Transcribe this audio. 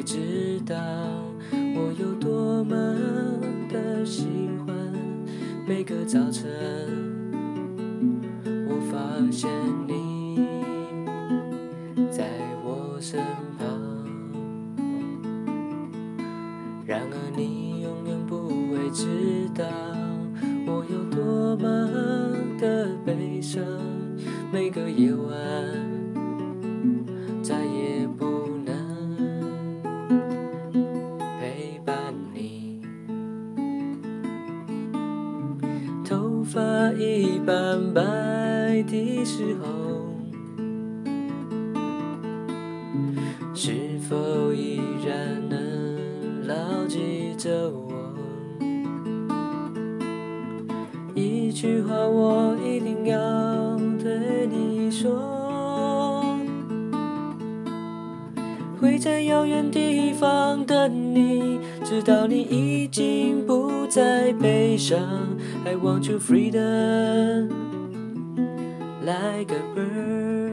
会知道我有多么的喜欢。每个早晨，我发现你在我身旁。然而，你永远不会知道我有多么的悲伤。每个夜晚。头发一般白的时候，是否依然能牢记着我？一句话我一定要对你说。会在遥远地方等你，直到你已经不再悲伤。I want you freedom like a bird.